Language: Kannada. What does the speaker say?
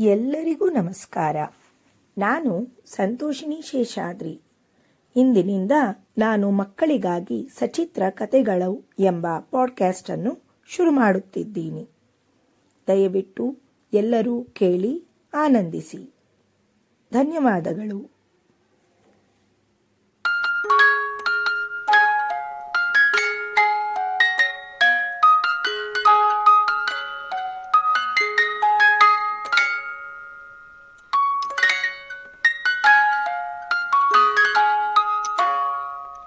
ಎಲ್ಲರಿಗೂ ನಮಸ್ಕಾರ. ನಾನು ಸಂತೋಷಿಣಿ ಶೇಷಾದ್ರಿ. ಇಂದಿನಿಂದ ನಾನು ಮಕ್ಕಳಿಗಾಗಿ ಸಚಿತ್ರ ಕತೆಗಳು ಎಂಬ ಪಾಡ್ಕ್ಯಾಸ್ಟ್ ಅನ್ನು ಶುರು ಮಾಡುತ್ತಿದ್ದೀನಿ. ದಯವಿಟ್ಟು ಎಲ್ಲರೂ ಕೇಳಿ ಆನಂದಿಸಿ. ಧನ್ಯವಾದಗಳು.